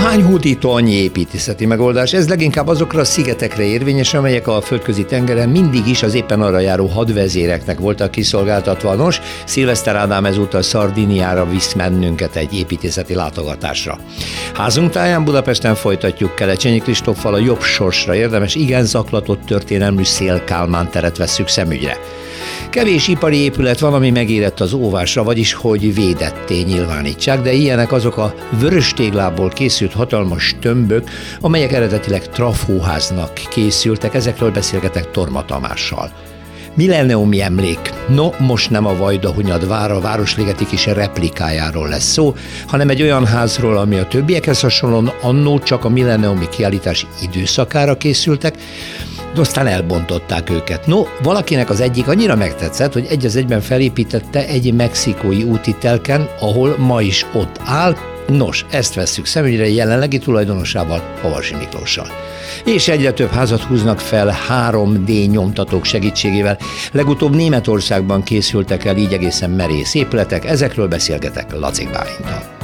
Hány hódító annyi építészeti megoldás? Ez leginkább azokra a szigetekre érvényes, amelyek a földközi tengeren mindig is az éppen arra járó hadvezéreknek voltak kiszolgáltatva. Nos, Szilveszter Ádám ezúttal Szardiniára visz mennünket egy építészeti látogatásra. Házunk táján Budapesten folytatjuk Kelecsényi Kristóffal a jobb sorsra érdemes, igen zaklatott történelmű Szélkálmán teret vesszük szemügyre. Kevés ipari épület van, ami megérett az óvásra, vagyis hogy védetté nyilvánítsák, de ilyenek azok a vörös téglából készült hatalmas tömbök, amelyek eredetileg trafóháznak készültek, ezekről beszélgetek Torma Tamással. Millenniumi emlék. No, most nem a Vajda Hunyad vára, Városligeti kis replikájáról lesz szó, hanem egy olyan házról, ami a többiekhez hasonlóan annó csak a millenniumi kiállítás időszakára készültek, de aztán elbontották őket. No, valakinek az egyik annyira megtetszett, hogy egy az egyben felépítette egy mexikói úti telken, ahol ma is ott áll, Nos, ezt vesszük szemügyre jelenlegi tulajdonosával, Havasi Miklóssal. És egyre több házat húznak fel 3D nyomtatók segítségével. Legutóbb Németországban készültek el így egészen merész épületek, ezekről beszélgetek Lacik Bálintal.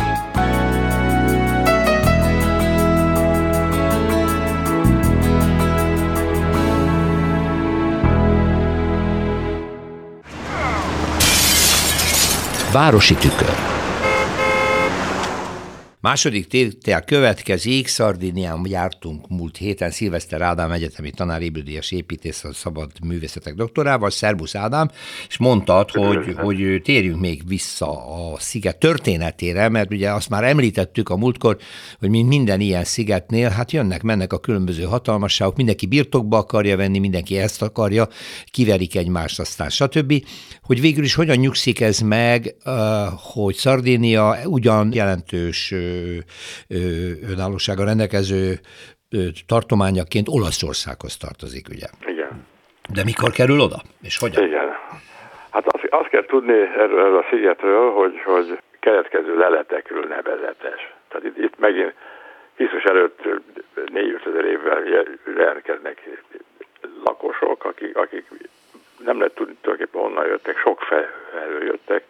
Városi tükör. Második tétel következik, Szardinián jártunk múlt héten. Szilveszter Ádám egyetemi tanár ébüldíjas építész a szabad művészetek doktorával, Szerbusz Ádám, és mondtad, hogy, hogy térjünk még vissza a sziget történetére, mert ugye azt már említettük a múltkor, hogy mint minden ilyen szigetnél, hát jönnek, mennek a különböző hatalmasságok, mindenki birtokba akarja venni, mindenki ezt akarja, kiverik egymást, aztán stb. Hogy végül is hogyan nyugszik ez meg, hogy Szardinia ugyan jelentős önállósága rendelkező tartományaként Olaszországhoz tartozik, ugye? Igen. De mikor kerül oda? És hogyan? Igen. Hát azt, azt kell tudni erről, a szigetről, hogy, hogy keletkező leletekről nevezetes. Tehát itt, itt megint Krisztus előtt 4 ezer évvel jelentkeznek lakosok, akik, akik nem lehet tudni tulajdonképpen honnan jöttek, sok felől jöttek,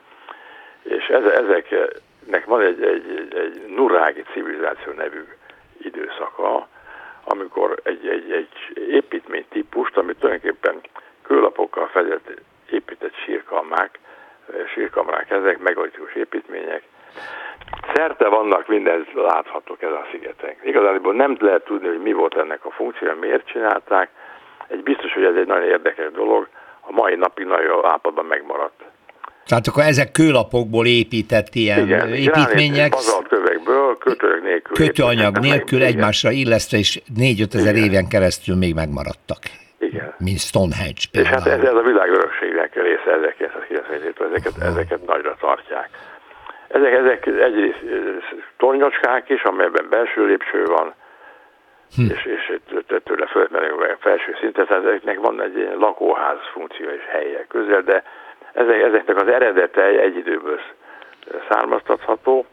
és ezek nek van egy, egy, egy, nurági civilizáció nevű időszaka, amikor egy, egy, egy építmény típust, amit tulajdonképpen kőlapokkal fedett épített sírkalmák, sírkamrák ezek, megalikus építmények. Szerte vannak, minden láthatók ez a szigeten. Igazából nem lehet tudni, hogy mi volt ennek a funkciója, miért csinálták. Egy biztos, hogy ez egy nagyon érdekes dolog, a mai napig nagyon állapotban megmaradt tehát akkor ezek kőlapokból épített ilyen Igen, építmények. kövekből, kötőanyag nélkül. Kötőanyag nélkül egymásra illesztve, és 4-5 ezer éven keresztül még megmaradtak. Igen. Mint Stonehenge például. És hát ez, ez a világörökségnek része, 1997 ezeket, uh-huh. ezeket nagyra tartják. Ezek, ezek egyrészt tornyocskák is, amelyben belső lépcső van, hm. és, és tőle fölmenő felső szintet, tehát ezeknek van egy ilyen lakóház funkció és helye közel, de ezeknek az eredete egy időből származtatható,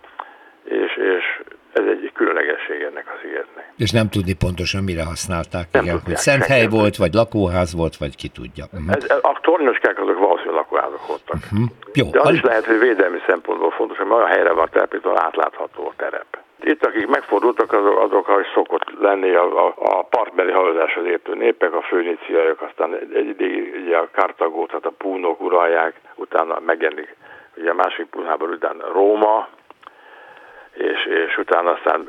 és, és ez egy különlegesség ennek a szigetnek. És nem tudni pontosan mire használták, nem igen, hogy szent hely volt, vagy lakóház volt, vagy ki tudja. Uh-huh. Ez, a tornyoskák azok valószínűleg lakóházak voltak. Uh-huh. Jó, De az al- is lehet, hogy védelmi szempontból fontos, hogy olyan helyre van telepítve, átlátható a terep. Itt, akik megfordultak, azok, azok hogy szokott lenni a, a, a partbeli hajózáshoz értő népek, a főniciaiak, aztán egy ideig ugye a Kartagót, tehát a púnok uralják, utána megjelenik ugye a másik púnhából után Róma, és, és utána aztán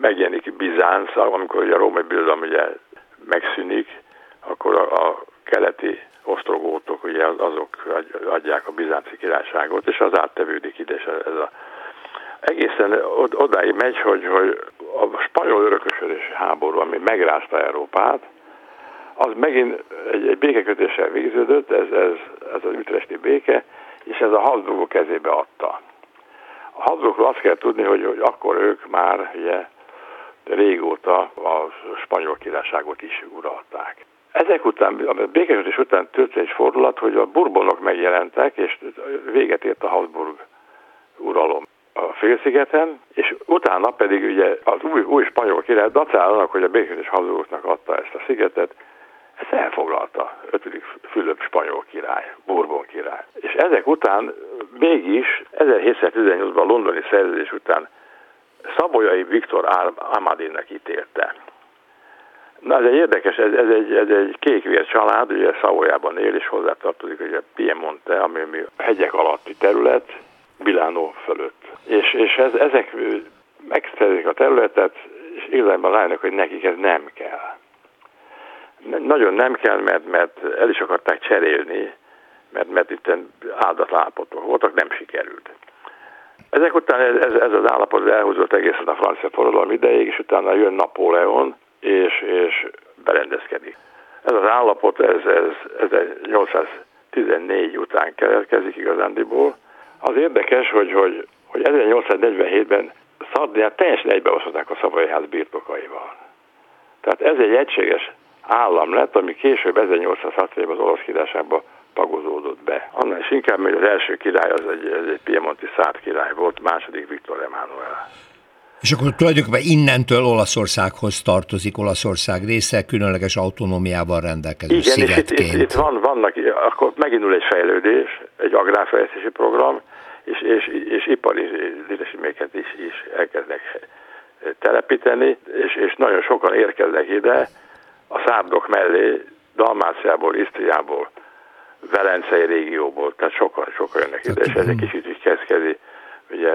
megjelenik Bizánc, amikor ugye a római birodalom ugye megszűnik, akkor a, a keleti osztrogótok ugye azok adják a bizánci királyságot, és az áttevődik ide, és ez a egészen odáig megy, hogy, hogy a spanyol örökösödési háború, ami megrázta Európát, az megint egy, egy békekötéssel végződött, ez, ez, ez az ütresti béke, és ez a Habsburgok kezébe adta. A Habsburgokról azt kell tudni, hogy, hogy akkor ők már ugye, régóta a spanyol királyságot is uralták. Ezek után, a békekötés után történt egy fordulat, hogy a burbonok megjelentek, és véget ért a Habsburg uralom a félszigeten, és utána pedig ugye az új, új spanyol király dacálanak, hogy a békés hazugoknak adta ezt a szigetet, ezt elfoglalta 5. Fülöp spanyol király, Bourbon király. És ezek után mégis 1718-ban a londoni szerződés után Szabolyai Viktor Amadinnek ítélte. Na ez egy érdekes, ez, ez egy, ez egy kékvér család, ugye Szavolyában él, és hozzátartozik ugye Piemonte, ami, ami hegyek alatti terület, Bilánó fölött. És, és ez, ezek megszerzik a területet, és igazából rájönnek, hogy nekik ez nem kell. Nagyon nem kell, mert, mert el is akarták cserélni, mert, mert itt állapotok voltak, nem sikerült. Ezek után ez, ez az állapot elhúzott egészen a francia forradalom ideig, és utána jön Napóleon, és, és berendezkedik. Ez az állapot, ez, ez 1814 után keletkezik igazándiból. Az érdekes, hogy, hogy, hogy 1847-ben Szardiát teljesen egybeosztották a Szavai birtokaival. Tehát ez egy egységes állam lett, ami később 1860-ban az orosz királyságban tagozódott be. Annál is inkább, mert az első király az egy, egy Piemonti szárd király volt, második Viktor Emanuel. És akkor tulajdonképpen innentől Olaszországhoz tartozik Olaszország része, különleges autonómiával rendelkező Igen, szigetként. és itt, itt, itt van, vannak, akkor megindul egy fejlődés, egy agrárfejlesztési program, és, és, és ipari létesítményeket is, is elkezdnek telepíteni, és, és nagyon sokan érkeznek ide a szárdok mellé, Dalmáciából, Isztriából, Velencei régióból, tehát sokan, sokan jönnek ide, és ez egy kicsit is kezd ugye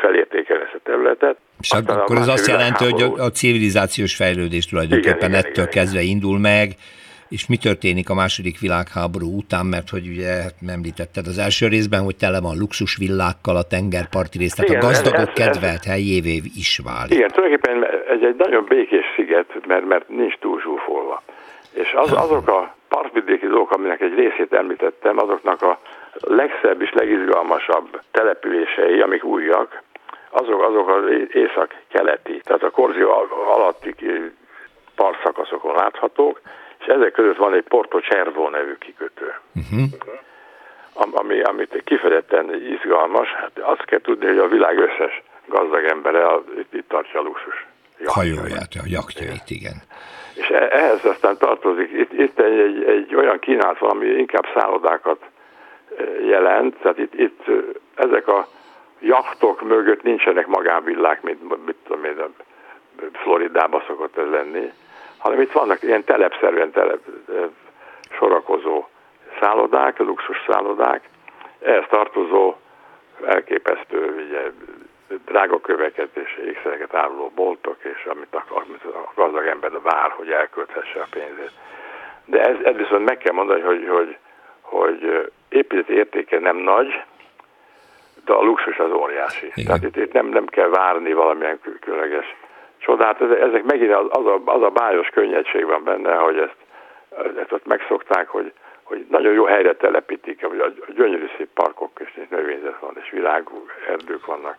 felértékelni ezt a területet. És Aztán akkor ez azt jelenti, hogy a civilizációs fejlődés tulajdonképpen igen, igen, ettől igen, kezdve igen. indul meg, és mi történik a második világháború után, mert hogy ugye hát említetted az első részben, hogy tele van luxusvillákkal a tengerparti rész, tehát igen, a gazdagok ez, ez, kedvelt helyévé is válik. Igen, tulajdonképpen ez egy nagyon békés sziget, mert, mert nincs túl zsúfolva. És az, azok a partvidéki dolgok, aminek egy részét említettem, azoknak a legszebb és legizgalmasabb települései, amik újak, azok, azok az észak-keleti, tehát a Korzió alatti partszakaszokon láthatók, és ezek között van egy Porto Cervo nevű kikötő. Uh-huh. Ami, amit kifejezetten izgalmas, hát azt kell tudni, hogy a világ összes gazdag embere a, itt, itt tartja a luxus hajóját, a jaktjait, igen. És e, ehhez aztán tartozik, itt, itt egy, egy, egy olyan kínálat van, ami inkább szállodákat jelent, tehát itt, itt ezek a jachtok mögött nincsenek magánvillák, mint mit tudom én, Floridában szokott ez lenni, hanem itt vannak ilyen telepszerűen telep, sorakozó szállodák, luxus szállodák, ehhez tartozó elképesztő ugye, drága köveket és ékszereket áruló boltok, és amit a, amit a gazdag ember vár, hogy elkölthesse a pénzét. De ez, ez viszont meg kell mondani, hogy, hogy, hogy épületi értéke nem nagy, de a luxus az óriási. Igen. Tehát itt, itt nem, nem kell várni valamilyen különleges csodát. Ezek megint az, az, a, az a bájos könnyedség van benne, hogy ezt, ezt ott megszokták, hogy, hogy nagyon jó helyre telepítik, hogy a gyönyörű szép parkok és növényzet van, és világú erdők vannak,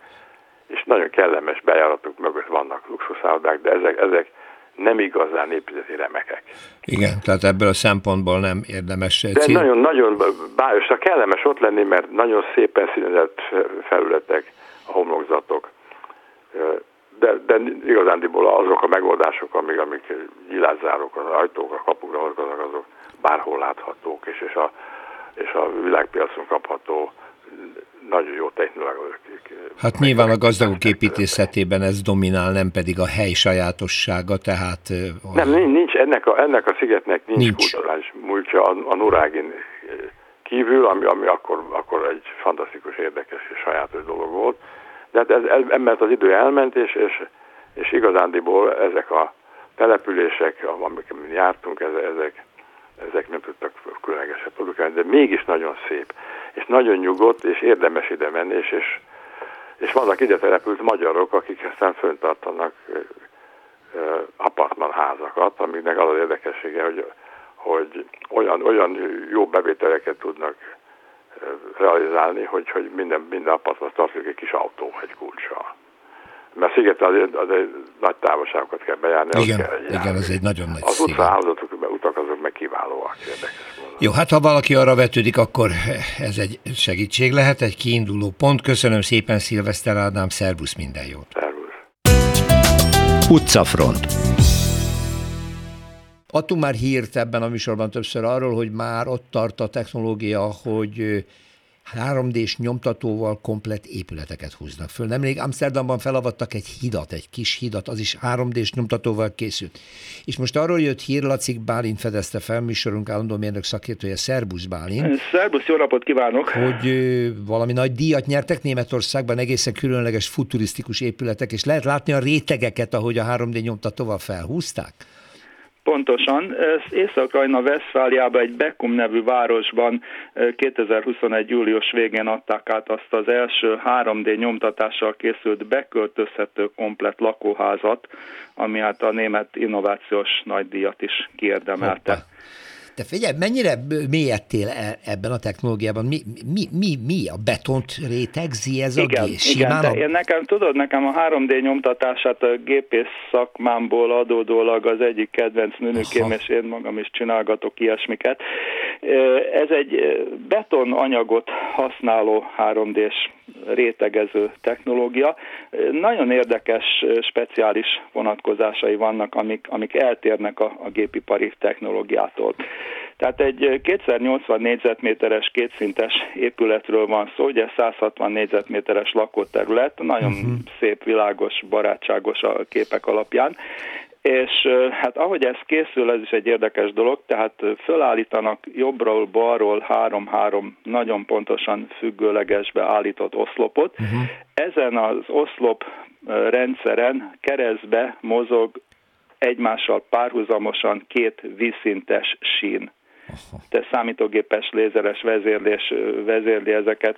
és nagyon kellemes bejáratok mögött vannak luxuszállodák, de ezek, ezek nem igazán épületi remekek. Igen, tehát ebből a szempontból nem érdemes. De nagyon-nagyon bájosan kellemes ott lenni, mert nagyon szépen színezett felületek, a homlokzatok. De, de igazándiból azok a megoldások, amik, amik gyilázzárok, az ajtók, a kapukra vonatkoznak, azok bárhol láthatók, és, és, a, és a világpiacon kapható nagyon jó technológia. Hát nyilván a gazdagok építészetében ez dominál, nem pedig a hely sajátossága, tehát... A... Nem, nincs, ennek a, ennek a szigetnek nincs, nincs. kulturális múltja a, a Nurágin kívül, ami, ami akkor, akkor egy fantasztikus, érdekes és sajátos dolog volt. De hát ez, ez, mert az idő elment, és, és, és igazándiból ezek a települések, amiket jártunk, ezek, ezek nem tudtak különlegeset produkálni, de mégis nagyon szép és nagyon nyugodt, és érdemes ide menni, és, és, és vannak ide települt magyarok, akik aztán föntartanak apartmanházakat, aminek az az érdekessége, hogy, hogy olyan, olyan jó bevételeket tudnak realizálni, hogy, hogy minden, minden apartman tartozik egy kis autó, egy kulcssal. Mert sziget az, az egy nagy távolságokat kell bejárni. Igen, kell igen, ez egy nagyon nagy Az utcahálózatok, utak azok meg kiválóak, érdekes Jó, hát ha valaki arra vetődik, akkor ez egy segítség lehet, egy kiinduló pont. Köszönöm szépen, Szilveszter Ádám, szervusz, minden jót! Szervusz! Utcafront Adtunk már hírt ebben a műsorban többször arról, hogy már ott tart a technológia, hogy 3D-s nyomtatóval komplet épületeket húznak föl. Nemrég Amsterdamban felavattak egy hidat, egy kis hidat, az is 3D-s nyomtatóval készült. És most arról jött hír, Lacik Bálint fedezte fel, műsorunk állandó mérnök szakértője, Szerbusz Bálint. Szerbusz, jó napot kívánok! Hogy valami nagy díjat nyertek Németországban, egészen különleges futurisztikus épületek, és lehet látni a rétegeket, ahogy a 3D nyomtatóval felhúzták. Pontosan. Észak-Rajna Veszfáliában egy Bekum nevű városban 2021. július végén adták át azt az első 3D nyomtatással készült beköltözhető komplet lakóházat, ami hát a német innovációs nagydíjat is kiérdemelte. Hoppa. De figyelj, mennyire mélyedtél e, ebben a technológiában? Mi, mi, mi, mi a betont rétegzi ez igen, a gé? Igen, de én nekem, tudod, nekem a 3D nyomtatását a gépész szakmámból adódólag az egyik kedvenc nőnökém, és én magam is csinálgatok ilyesmiket. Ez egy beton anyagot használó 3D-s rétegező technológia. Nagyon érdekes, speciális vonatkozásai vannak, amik, amik eltérnek a, a gépipari technológiától. Tehát egy 280 négyzetméteres kétszintes épületről van szó, ugye 160 négyzetméteres lakóterület, nagyon uh-huh. szép, világos, barátságos a képek alapján, és hát ahogy ez készül, ez is egy érdekes dolog, tehát fölállítanak jobbról, balról három-három nagyon pontosan függőlegesbe állított oszlopot. Uh-huh. Ezen az oszlop rendszeren keresztbe mozog egymással párhuzamosan két vízszintes sín. Te számítógépes lézeres vezérlés vezérli ezeket.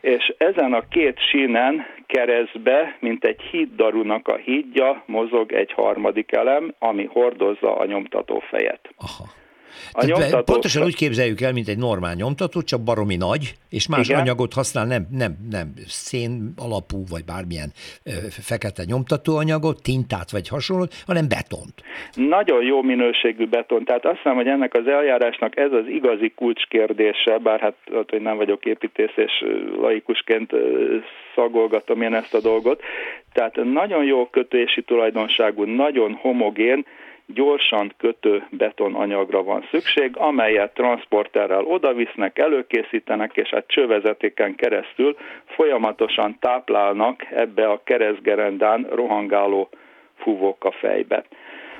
És ezen a két sínen keresztbe, mint egy híddarunak a hídja, mozog egy harmadik elem, ami hordozza a nyomtató fejet. Aha. A nyomtató... Pontosan úgy képzeljük el, mint egy normál nyomtató, csak baromi nagy, és más Igen. anyagot használ, nem, nem, nem szén alapú, vagy bármilyen ö, fekete nyomtatóanyagot, tintát vagy hasonló, hanem betont. Nagyon jó minőségű beton, tehát azt hiszem, hogy ennek az eljárásnak ez az igazi kulcskérdése, bár hát hogy nem vagyok építész, és laikusként szagolgatom én ezt a dolgot, tehát nagyon jó kötési tulajdonságú, nagyon homogén, gyorsan kötő betonanyagra van szükség, amelyet transporterrel odavisznek, előkészítenek, és a csővezetéken keresztül folyamatosan táplálnak ebbe a keresztgerendán rohangáló fúvóka fejbe.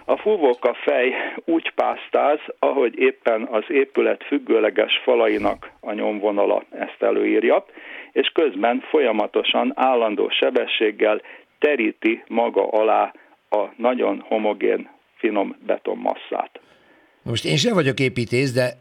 A fúvóka fej úgy pásztáz, ahogy éppen az épület függőleges falainak a nyomvonala ezt előírja, és közben folyamatosan állandó sebességgel teríti maga alá a nagyon homogén finom betonmasszát. Most én sem vagyok építész, de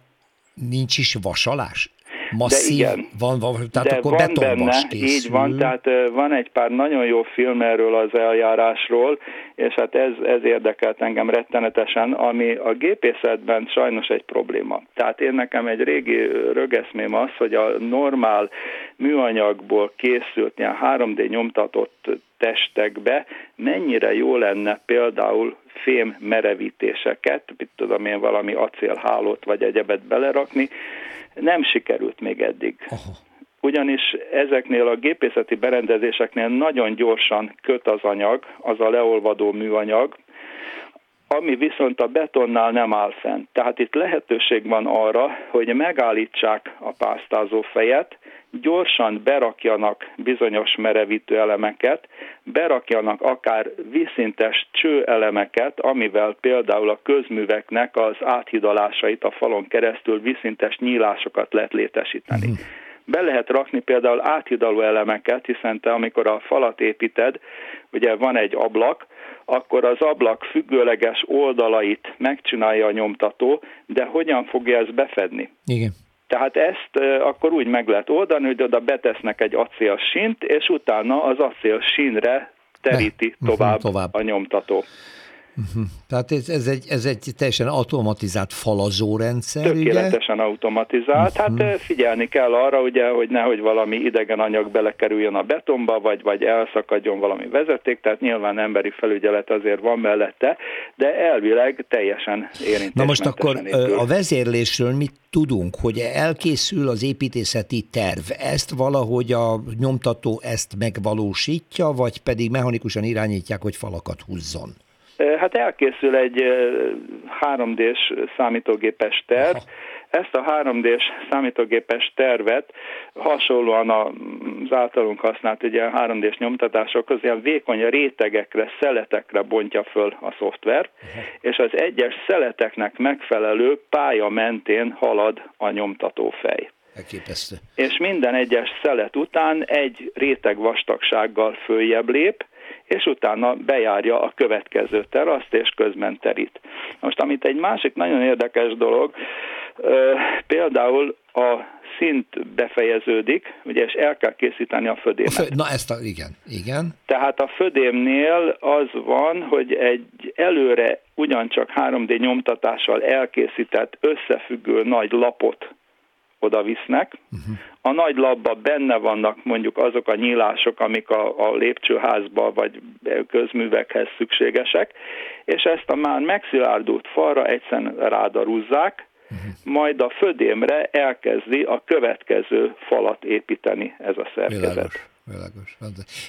nincs is vasalás? Masszív, de igen, van, van, tehát de akkor van benne, készül. így van, tehát van egy pár nagyon jó film erről az eljárásról, és hát ez, ez érdekelt engem rettenetesen, ami a gépészetben sajnos egy probléma. Tehát én nekem egy régi rögeszmém az, hogy a normál műanyagból készült ilyen 3D nyomtatott testekbe mennyire jó lenne például fém merevítéseket, mit tudom én, valami acélhálót vagy egyebet belerakni, nem sikerült még eddig. Aha. Ugyanis ezeknél a gépészeti berendezéseknél nagyon gyorsan köt az anyag, az a leolvadó műanyag, ami viszont a betonnál nem áll fent. Tehát itt lehetőség van arra, hogy megállítsák a pásztázó fejet, gyorsan berakjanak bizonyos merevítő elemeket, berakjanak akár vízszintes csőelemeket, amivel például a közműveknek az áthidalásait a falon keresztül vízszintes nyílásokat lehet létesíteni. Uh-huh. Be lehet rakni például áthidaló elemeket, hiszen te amikor a falat építed, ugye van egy ablak, akkor az ablak függőleges oldalait megcsinálja a nyomtató, de hogyan fogja ezt befedni? Igen. Tehát ezt akkor úgy meg lehet oldani, hogy oda betesznek egy acél sínt, és utána az acél sínre teríti tovább, tovább a nyomtató. Uh-huh. Tehát ez, ez, egy, ez egy teljesen automatizált falazó rendszer, Tökéletesen ugye? automatizált. Uh-huh. Hát figyelni kell arra, ugye, hogy nehogy valami idegen anyag belekerüljön a betonba, vagy, vagy elszakadjon valami vezeték, tehát nyilván emberi felügyelet azért van mellette, de elvileg teljesen érintésmentesen Na most akkor épül. a vezérlésről mit tudunk, hogy elkészül az építészeti terv, ezt valahogy a nyomtató ezt megvalósítja, vagy pedig mechanikusan irányítják, hogy falakat húzzon? Hát elkészül egy 3D-s számítógépes terv. Ezt a 3D-s számítógépes tervet hasonlóan az általunk használt ugye 3D-s nyomtatásokhoz ilyen vékony rétegekre, szeletekre bontja föl a szoftver, és az egyes szeleteknek megfelelő pálya mentén halad a nyomtatófej. Elképesztő. És minden egyes szelet után egy réteg vastagsággal följebb lép, és utána bejárja a következő teraszt, és közben terít. Most, amit egy másik nagyon érdekes dolog, például a szint befejeződik, ugye, és el kell készíteni a födémet. A fö, na ezt a, igen, igen. Tehát a födémnél az van, hogy egy előre ugyancsak 3D nyomtatással elkészített összefüggő nagy lapot oda visznek. Uh-huh. A nagy labba benne vannak mondjuk azok a nyílások, amik a, a lépcsőházba vagy közművekhez szükségesek, és ezt a már megszilárdult falra egyszerűen rádarúzzák. Majd a födémre elkezdi a következő falat építeni ez a szerkezet. Világos. Világos.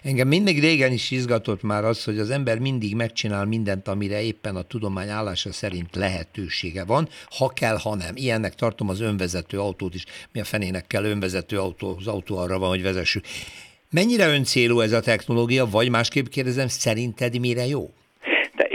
Engem mindig régen is izgatott már az, hogy az ember mindig megcsinál mindent, amire éppen a tudomány állása szerint lehetősége van, ha kell, ha nem. Ilyennek tartom az önvezető autót is. Mi a fenének kell önvezető autó? Az autó arra van, hogy vezessük. Mennyire öncélú ez a technológia, vagy másképp kérdezem, szerinted mire jó?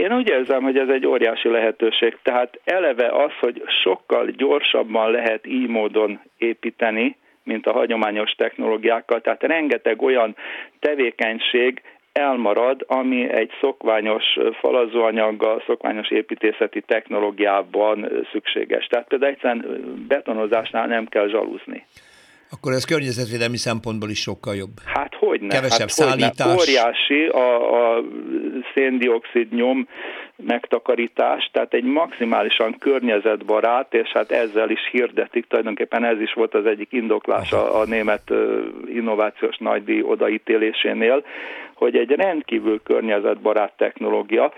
Én úgy érzem, hogy ez egy óriási lehetőség. Tehát eleve az, hogy sokkal gyorsabban lehet így módon építeni, mint a hagyományos technológiákkal. Tehát rengeteg olyan tevékenység elmarad, ami egy szokványos falazóanyaggal, szokványos építészeti technológiában szükséges. Tehát például egyszerűen betonozásnál nem kell zsalúzni. Akkor ez környezetvédelmi szempontból is sokkal jobb. Hát hogy ne? Kevesebb hát szállítás. Hogyne. Óriási a, a széndiokszid nyom megtakarítás, tehát egy maximálisan környezetbarát, és hát ezzel is hirdetik, tulajdonképpen ez is volt az egyik indoklás a, a német innovációs nagydíj odaítélésénél, hogy egy rendkívül környezetbarát technológia,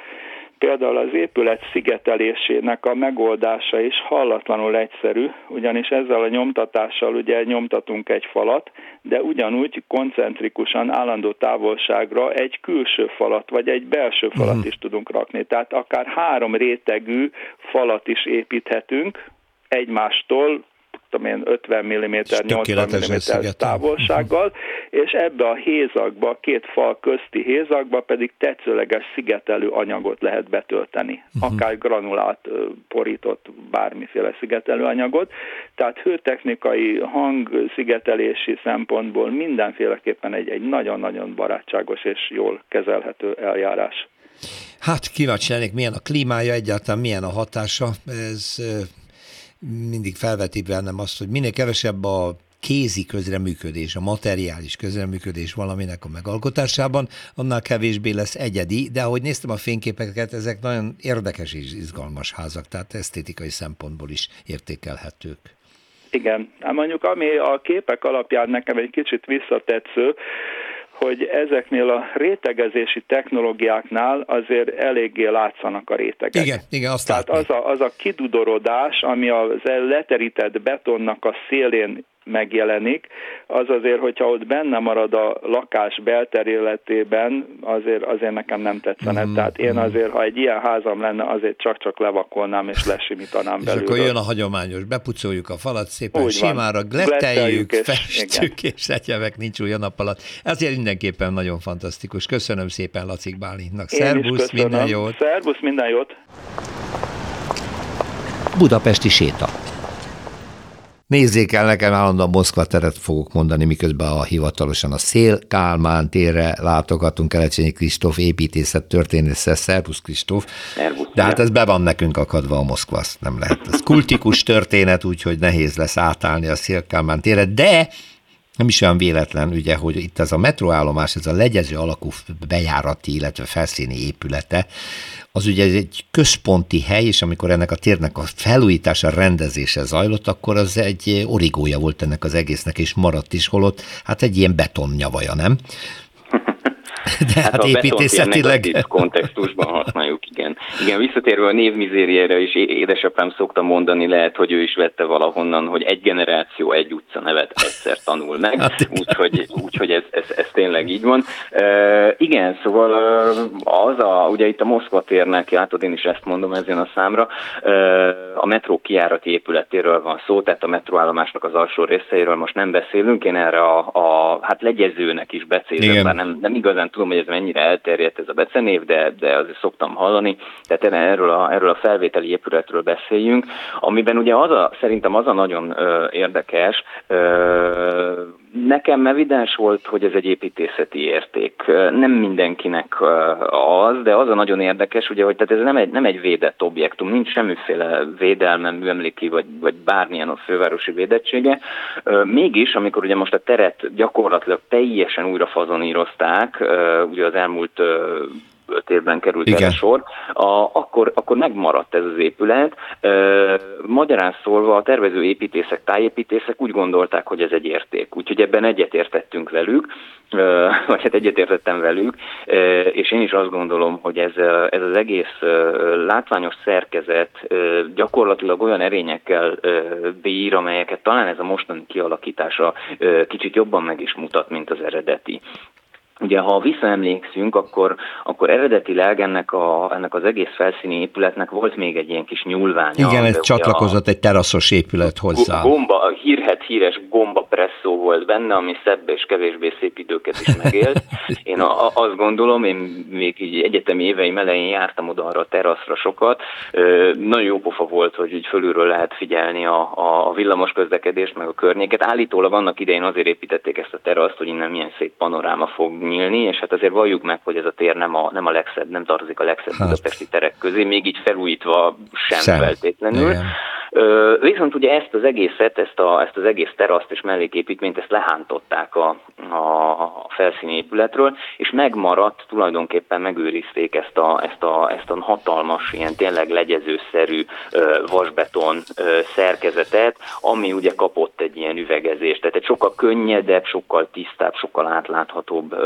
Például az épület szigetelésének a megoldása is hallatlanul egyszerű, ugyanis ezzel a nyomtatással ugye nyomtatunk egy falat, de ugyanúgy koncentrikusan állandó távolságra egy külső falat vagy egy belső falat uh-huh. is tudunk rakni. Tehát akár három rétegű falat is építhetünk egymástól tudom én, 50 mm, 80 mm távolsággal, és ebbe a hézakba, két fal közti hézakba pedig tetszőleges szigetelő anyagot lehet betölteni, uh-huh. akár granulált, porított bármiféle szigetelő anyagot. Tehát hőtechnikai, szigetelési szempontból mindenféleképpen egy, egy nagyon-nagyon barátságos és jól kezelhető eljárás. Hát kíváncsi lennék, milyen a klímája, egyáltalán milyen a hatása. Ez mindig felveti bennem azt, hogy minél kevesebb a kézi közreműködés, a materiális közreműködés valaminek a megalkotásában, annál kevésbé lesz egyedi, de ahogy néztem a fényképeket, ezek nagyon érdekes és izgalmas házak, tehát esztétikai szempontból is értékelhetők. Igen, hát mondjuk ami a képek alapján nekem egy kicsit visszatetsző, hogy ezeknél a rétegezési technológiáknál azért eléggé látszanak a rétegek. Igen, igen, azt Tehát az a, az a kidudorodás, ami a leterített betonnak a szélén megjelenik, az azért, hogyha ott benne marad a lakás belterületében, azért, azért nekem nem tetszene. Mm, Tehát én mm. azért, ha egy ilyen házam lenne, azért csak-csak levakolnám és lesimítanám belőle. És akkor jön a hagyományos, bepucoljuk a falat szépen, Úgy simára gletteljük, festjük, és, és egyebek nincs új a nap alatt. Ezért mindenképpen nagyon fantasztikus. Köszönöm szépen Lacik Bálintnak. Szervusz, minden jót! Szervusz, minden jót! Budapesti séta. Nézzék el, nekem állandóan Moszkva teret fogok mondani, miközben a hivatalosan a Szél Kálmán térre látogatunk Kelecsényi Kristóf építészet történésze. Szervusz Kristóf. De hát ez be van nekünk akadva a Moszkva, nem lehet. Ez kultikus történet, úgyhogy nehéz lesz átállni a Szél Kálmán térre, de nem is olyan véletlen, ugye, hogy itt ez a metroállomás, ez a legyező alakú bejárati, illetve felszíni épülete, az ugye egy központi hely, és amikor ennek a térnek a felújítása, rendezése zajlott, akkor az egy origója volt ennek az egésznek, és maradt is, holott hát egy ilyen betonnyavaja, nem? De hát, hát építészetileg... kontextusban használjuk, igen. Igen, visszatérve a névmizériére is édesapám szokta mondani, lehet, hogy ő is vette valahonnan, hogy egy generáció egy utca nevet egyszer tanul meg, hát, úgyhogy, úgyhogy ez, ez, ez tényleg így van. Uh, igen, szóval az a, ugye itt a Moszkva térnek, látod, én is ezt mondom ezen a számra, a metró kiárati épületéről van szó, tehát a metróállomásnak az alsó részeiről most nem beszélünk, én erre a, a hát legyezőnek is beszélek, bár nem, nem igazán tudom, hogy ez mennyire elterjedt ez a becenév, de, de azért szoktam hallani. Tehát erről a, erről a felvételi épületről beszéljünk, amiben ugye az a, szerintem az a nagyon ö, érdekes, ö, Nekem evidens volt, hogy ez egy építészeti érték. Nem mindenkinek az, de az a nagyon érdekes, ugye, hogy tehát ez nem egy, nem egy védett objektum, nincs semmiféle védelme, műemléki vagy, vagy bármilyen a fővárosi védettsége. Mégis, amikor ugye most a teret gyakorlatilag teljesen újra fazonírozták, ugye az elmúlt öt évben került Igen. erre sor, a, akkor, akkor megmaradt ez az épület. E, magyarán szólva a tervező építészek, tájépítészek úgy gondolták, hogy ez egy érték. Úgyhogy ebben egyetértettünk velük, e, vagy hát egyetértettem velük, e, és én is azt gondolom, hogy ez, ez az egész látványos szerkezet gyakorlatilag olyan erényekkel bír, amelyeket talán ez a mostani kialakítása kicsit jobban meg is mutat, mint az eredeti. Ugye, ha visszaemlékszünk, akkor, akkor eredetileg ennek, a, ennek az egész felszíni épületnek volt még egy ilyen kis nyúlványa. Igen, ez csatlakozott a, egy teraszos épület hozzá. Gomba, hírhet híres gomba presszó volt benne, ami szebb és kevésbé szép időket is megélt. Én a, a, azt gondolom, én még így egyetemi éveim elején jártam oda arra a teraszra sokat. Nagyon jó pofa volt, hogy így fölülről lehet figyelni a, a, a villamos közlekedést, meg a környéket. Állítólag annak idején azért építették ezt a teraszt, hogy innen milyen szép panoráma fog nyílni, és hát azért valljuk meg, hogy ez a tér nem a, nem a legszebb, nem tartozik a legszebb hát. budapesti terek közé, még így felújítva sem, sem. feltétlenül. Igen. Viszont ugye ezt az egészet, ezt, a, ezt az egész teraszt és melléképítményt, ezt lehántották a, a felszíni épületről, és megmaradt, tulajdonképpen megőrizték ezt a, ezt a, ezt a hatalmas, ilyen tényleg legyezőszerű vasbeton szerkezetet, ami ugye kapott egy ilyen üvegezést. Tehát egy sokkal könnyedebb, sokkal tisztább, sokkal átláthatóbb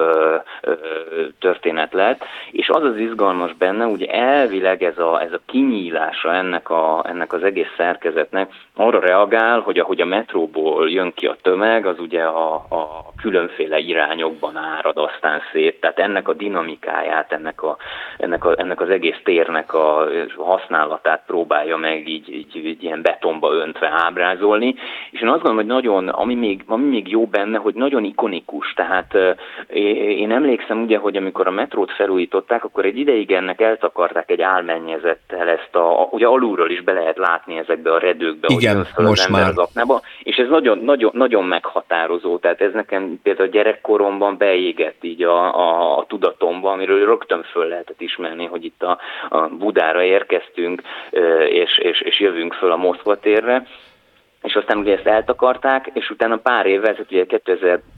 történet lett, és az az izgalmas benne, ugye elvileg ez a, ez a kinyílása ennek, a, ennek az egész szerkezetnek. Arra reagál, hogy ahogy a metróból jön ki a tömeg, az ugye a, a különféle irányokban árad aztán szét, tehát ennek a dinamikáját, ennek, a, ennek, a, ennek az egész térnek a használatát próbálja meg így, így, így ilyen betonba öntve ábrázolni, és én azt gondolom, hogy nagyon, ami még, ami még jó benne, hogy nagyon ikonikus, tehát én emlékszem ugye, hogy amikor a metrót felújították, akkor egy ideig ennek eltakarták egy álmennyezettel ezt a, ugye alulról is be lehet látni ezekbe a redőkbe, Igen, most már. Az aknába, és ez nagyon, nagyon, nagyon meghatározó, tehát ez nekem például gyerekkoromban beégett így a, a, a tudatomba, amiről rögtön föl lehetett ismerni, hogy itt a, a Budára érkeztünk, és, és, és jövünk föl a Moszkva térre, és aztán ugye ezt eltakarták, és utána pár évvel, tehát ugye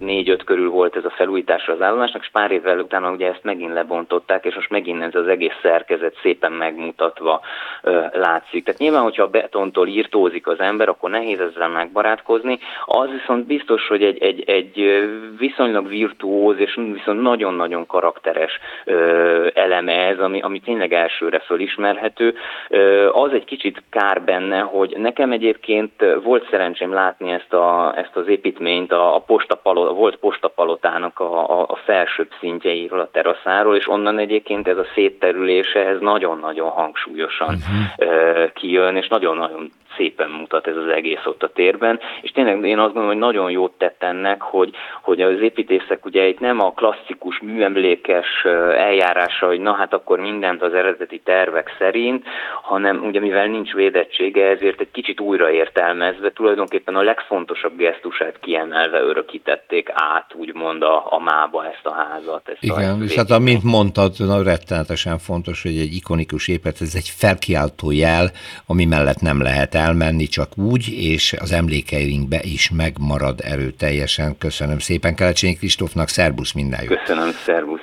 2004-5 körül volt ez a felújításra az állomásnak, és pár évvel utána ugye ezt megint lebontották, és most megint ez az egész szerkezet szépen megmutatva ö, látszik. Tehát nyilván, hogyha a betontól írtózik az ember, akkor nehéz ezzel megbarátkozni, az viszont biztos, hogy egy, egy, egy viszonylag virtuóz és viszont nagyon-nagyon karakteres ö, eleme ez, ami, ami tényleg elsőre fölismerhető. Ö, az egy kicsit kár benne, hogy nekem egyébként volt volt szerencsém látni ezt, a, ezt az építményt a, a postapalota, volt postapalotának a, a, a felsőbb szintjeiről, a teraszáról, és onnan egyébként ez a szétterülése, ez nagyon-nagyon hangsúlyosan uh-huh. kijön, és nagyon-nagyon szépen mutat ez az egész ott a térben, és tényleg én azt gondolom, hogy nagyon jót tett ennek, hogy, hogy az építészek ugye itt nem a klasszikus műemlékes eljárása, hogy na hát akkor mindent az eredeti tervek szerint, hanem ugye mivel nincs védettsége, ezért egy kicsit újraértelmezve tulajdonképpen a legfontosabb gesztusát kiemelve örökítették át, úgymond a, a mába ezt a házat. Ezt Igen, a és hát amint mondtad, na, rettenetesen fontos, hogy egy ikonikus épület, ez egy felkiáltó jel, ami mellett nem lehet elmenni csak úgy, és az emlékeinkbe is megmarad erőteljesen. Köszönöm szépen Kelecsényi Kristófnak, szervusz minden jót! Köszönöm, szervusz!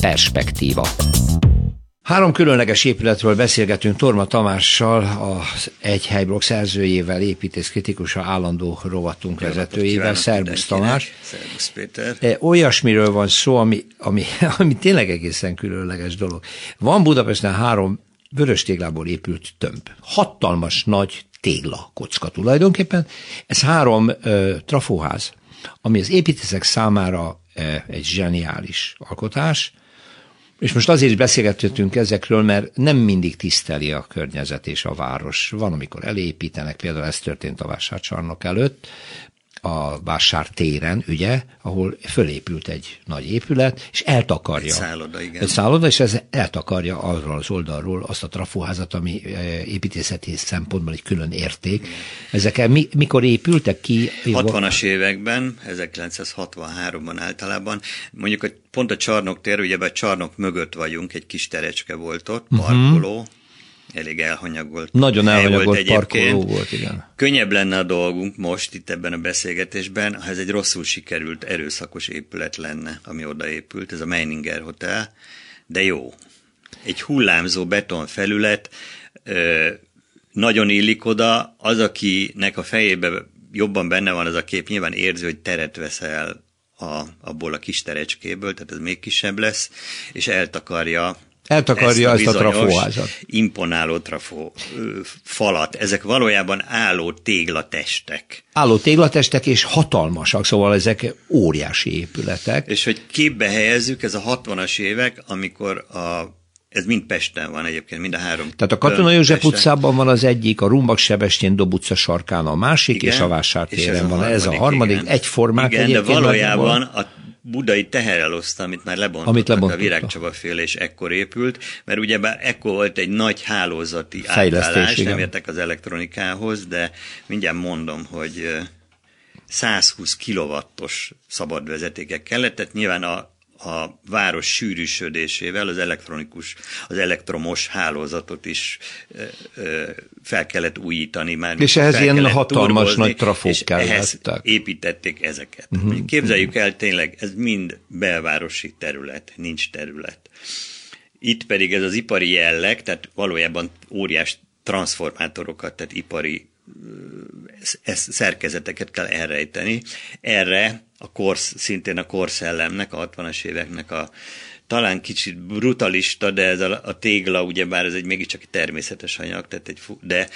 Perspektíva. Három különleges épületről beszélgetünk Torma Tamással, az Egy Helyblokk szerzőjével, építész kritikusa, állandó rovatunk vezetőjével. Szerbusz Tamás. Szerbusz Péter. E, olyasmiről van szó, ami, ami, ami tényleg egészen különleges dolog. Van Budapesten három vörös téglából épült tömb. Hatalmas nagy tégla kocka tulajdonképpen. Ez három ö, trafóház, ami az építészek számára ö, egy zseniális alkotás, és most azért is beszélgethetünk ezekről, mert nem mindig tiszteli a környezet és a város. Van, amikor elépítenek, például ez történt a vásárcsarnok előtt, a vásár téren, ugye, ahol fölépült egy nagy épület, és eltakarja. Egy szálloda, igen. Egy szálloda, és ez eltakarja arról az oldalról azt a trafóházat, ami e, építészeti szempontból egy külön érték. Ezek mi, mikor épültek ki? 60-as években, 1963-ban általában, mondjuk hogy pont a csarnok tér, ugye a csarnok mögött vagyunk, egy kis terecske volt ott, mhm. parkoló, uh-huh elég elhanyagolt. Nagyon elhanyagolt volt parkoló volt, igen. Könnyebb lenne a dolgunk most itt ebben a beszélgetésben, ha ez egy rosszul sikerült erőszakos épület lenne, ami odaépült, ez a Meininger Hotel, de jó. Egy hullámzó betonfelület, nagyon illik oda, az, akinek a fejében jobban benne van az a kép, nyilván érzi, hogy teret veszel a, abból a kis terecskéből, tehát ez még kisebb lesz, és eltakarja Eltakarja ezt a, ezt a trafóházat. Imponáló trafó falat. Ezek valójában álló téglatestek. Álló téglatestek és hatalmasak, szóval ezek óriási épületek. És hogy képbe helyezzük, ez a 60-as évek, amikor a ez mind Pesten van egyébként, mind a három. Tehát a Katona József Pesten. utcában van az egyik, a Rumbak Sebestyén Dob utca sarkán a másik, igen, és a Vásártéren van. Ez a harmadik, igen. egyformák igen, de valójában a budai tehereloszta, amit már lebontottak, amit lebontottak. a Virágcsaba fél, és ekkor épült, mert ugyebár ekkor volt egy nagy hálózati átállás, nem értek az elektronikához, de mindjárt mondom, hogy 120 kilowattos szabad vezetékek kellett, tehát nyilván a a város sűrűsödésével az elektronikus, az elektromos hálózatot is fel kellett újítani. Már és ehhez ilyen hatalmas nagy trafók kellettek. építették ezeket. Uh-huh. Képzeljük el tényleg, ez mind belvárosi terület, nincs terület. Itt pedig ez az ipari jelleg, tehát valójában óriás transformátorokat, tehát ipari szerkezeteket kell elrejteni. Erre a korsz, szintén a korszellemnek, a 60-as éveknek a talán kicsit brutalista, de ez a, a tégla, ugyebár ez egy mégiscsak egy természetes anyag, tehát egy, de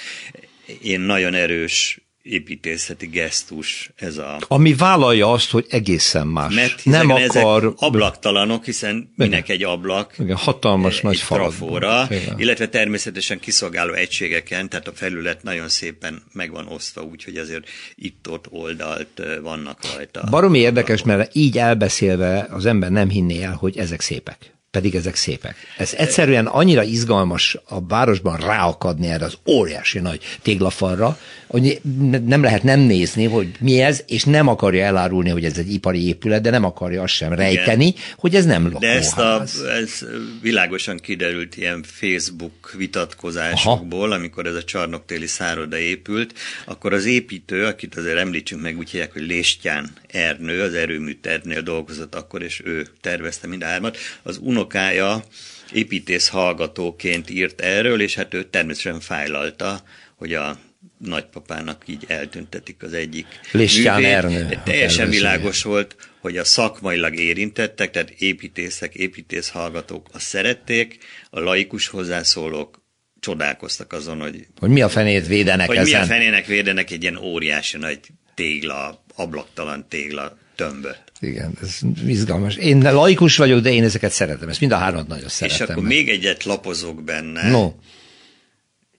én nagyon erős építészeti gesztus ez a... Ami vállalja azt, hogy egészen más. Mert nem akar... ablaktalanok, hiszen minek egy ablak. Igen, hatalmas egy nagy trafóra, illetve természetesen kiszolgáló egységeken, tehát a felület nagyon szépen meg van osztva, úgyhogy azért itt-ott oldalt vannak rajta. Baromi érdekes, mert így elbeszélve az ember nem hinné el, hogy ezek szépek pedig ezek szépek. Ez egyszerűen annyira izgalmas a városban ráakadni erre az óriási nagy téglafalra, hogy nem lehet nem nézni, hogy mi ez, és nem akarja elárulni, hogy ez egy ipari épület, de nem akarja azt sem rejteni, Igen. hogy ez nem lakóház. De ezt a, ez világosan kiderült ilyen Facebook vitatkozásokból, Aha. amikor ez a csarnoktéli szároda épült, akkor az építő, akit azért említsünk meg, úgy hívják, hogy Léstyán Ernő, az erőműtervnél dolgozott akkor, és ő tervezte mind a hármat, az unokája építész hallgatóként írt erről, és hát ő természetesen fájlalta, hogy a nagypapának így eltüntetik az egyik Listyán Ernő. Teljesen világos volt, hogy a szakmailag érintettek, tehát építészek, építészhallgatók azt szerették, a laikus hozzászólók csodálkoztak azon, hogy... Hogy mi a fenét védenek hogy ezen. mi a fenének védenek egy ilyen óriási nagy tégla, ablaktalan tégla tömböt. Igen, ez izgalmas. Én laikus vagyok, de én ezeket szeretem. Ezt mind a hármat nagyon szeretem. És akkor még egyet lapozok benne. No.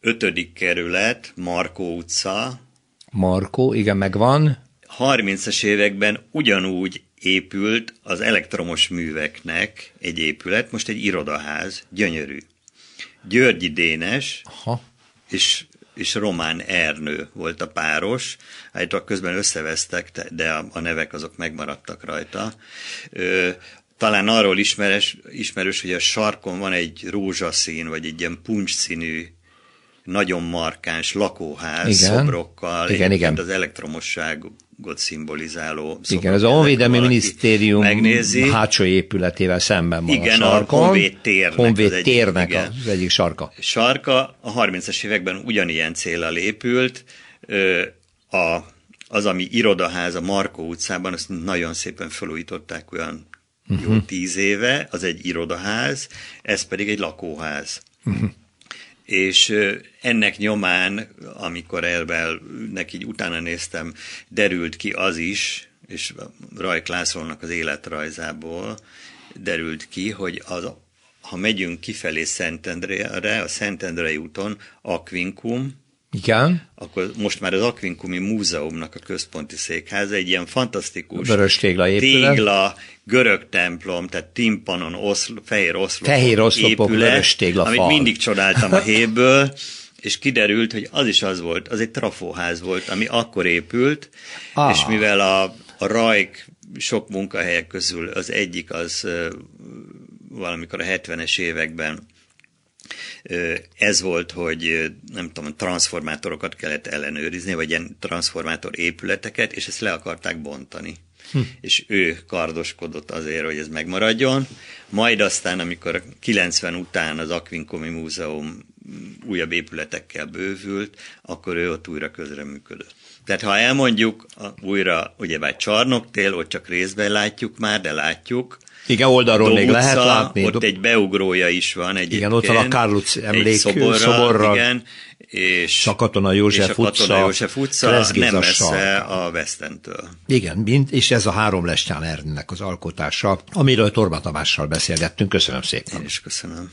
Ötödik kerület, Markó utca. Markó, igen, megvan. 30-as években ugyanúgy épült az elektromos műveknek egy épület, most egy irodaház, gyönyörű. Györgyi Dénes, Aha. és és Román Ernő volt a páros. Állítólag közben összevesztek, de a, a nevek azok megmaradtak rajta. Ö, talán arról ismeres, ismerős, hogy a sarkon van egy rózsaszín, vagy egy ilyen puncsszínű nagyon markáns lakóház igen. szobrokkal. Igen, igen. Az elektromosság szimbolizáló Igen, ez a Honvédelmi Minisztérium megnézi. hátsó épületével szemben van igen, a sarkon. a Honvéd térnek, Honvéd az, egyik, térnek igen. az egyik sarka. Sarka a 30-as években ugyanilyen célral épült. A, az, ami irodaház a Markó utcában, azt nagyon szépen felújították olyan uh-huh. jó tíz éve, az egy irodaház, ez pedig egy lakóház. Uh-huh és ennek nyomán, amikor erről neki utána néztem, derült ki az is, és Raj Lászlónak az életrajzából derült ki, hogy az, ha megyünk kifelé Szentendrére, a Szentendrei úton Akvinkum, igen. Akkor most már az Akvinkumi Múzeumnak a központi székháza egy ilyen fantasztikus tégla, épület. tégla görög templom, tehát timpanon, oszl, fehér oszlopok, fehér oszlopok épület, vörös tégla amit mindig csodáltam a héből, és kiderült, hogy az is az volt, az egy trafóház volt, ami akkor épült, ah. és mivel a, a rajk sok munkahelyek közül az egyik az valamikor a 70-es években ez volt, hogy nem tudom, transformátorokat kellett ellenőrizni, vagy ilyen transformátor épületeket, és ezt le akarták bontani. Hm. És ő kardoskodott azért, hogy ez megmaradjon. Majd aztán, amikor 90 után az Akvinkomi Múzeum újabb épületekkel bővült, akkor ő ott újra közreműködött. Tehát ha elmondjuk újra, ugyebár Csarnoktél, ott csak részben látjuk már, de látjuk, igen, oldalról Dom még utca, lehet látni. Ott egy beugrója is van egy. Igen, ott van a Kárluc emlék szoborra, szoborra. Igen, és, a Katona József és a utca, Katona József utca nem messze a Vesztentől. Igen, mind, és ez a három Lestján Erdnek az alkotása, amiről Torba Tamással beszélgettünk. Köszönöm szépen. Én is köszönöm.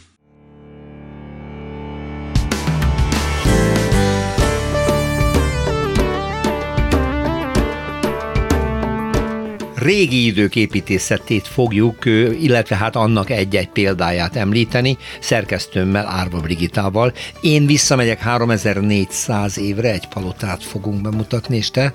Régi idők építészetét fogjuk, illetve hát annak egy-egy példáját említeni, szerkesztőmmel, Árva Brigitával. Én visszamegyek 3400 évre, egy palotát fogunk bemutatni, és te?